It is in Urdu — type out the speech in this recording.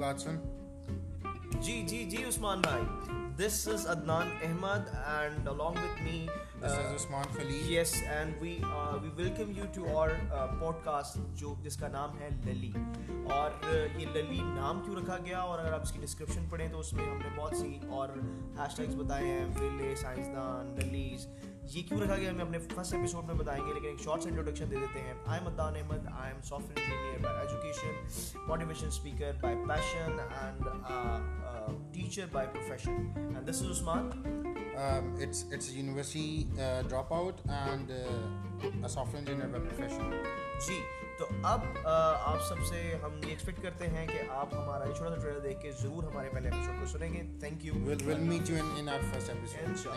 بات سن۔ جی جی جی عثمان بھائی۔ This is Adnan Ahmed and me This is Usman Khalil yes and we we welcome you to اور پوڈ کاسٹ جو جس کا نام ہے للی۔ اور یہ للی نام کیوں رکھا گیا؟ اور اگر آپ اس کی ڈسکرپشن پڑھیں تو اس میں ہم نے بہت سی اور ہیش ٹیگس بتائے ہیں۔ ویلے سائنسدان للیز یہ کیوں رکھا گیا ہمیں اپنے فرسٹ ایپیسوڈ میں بتائیں گے لیکن ایک شارٹس انٹروڈکشن دے دیتے ہیں۔ I am Adnan Ahmed I am software engineer by education motivation speaker by passion and teacher by profession and this is Usman university dropout and software engineer by profession جی تو اب آپ سب سے ہم یہ ایکسپیکٹ کرتے ہیں کہ آپ ہمارا یہ چھوٹا سا ٹریلر دیکھ کے ضرور ہمارے پہلے ایپیسوڈ کو سنیں گے۔ Thank you will meet you in first episode. Thank you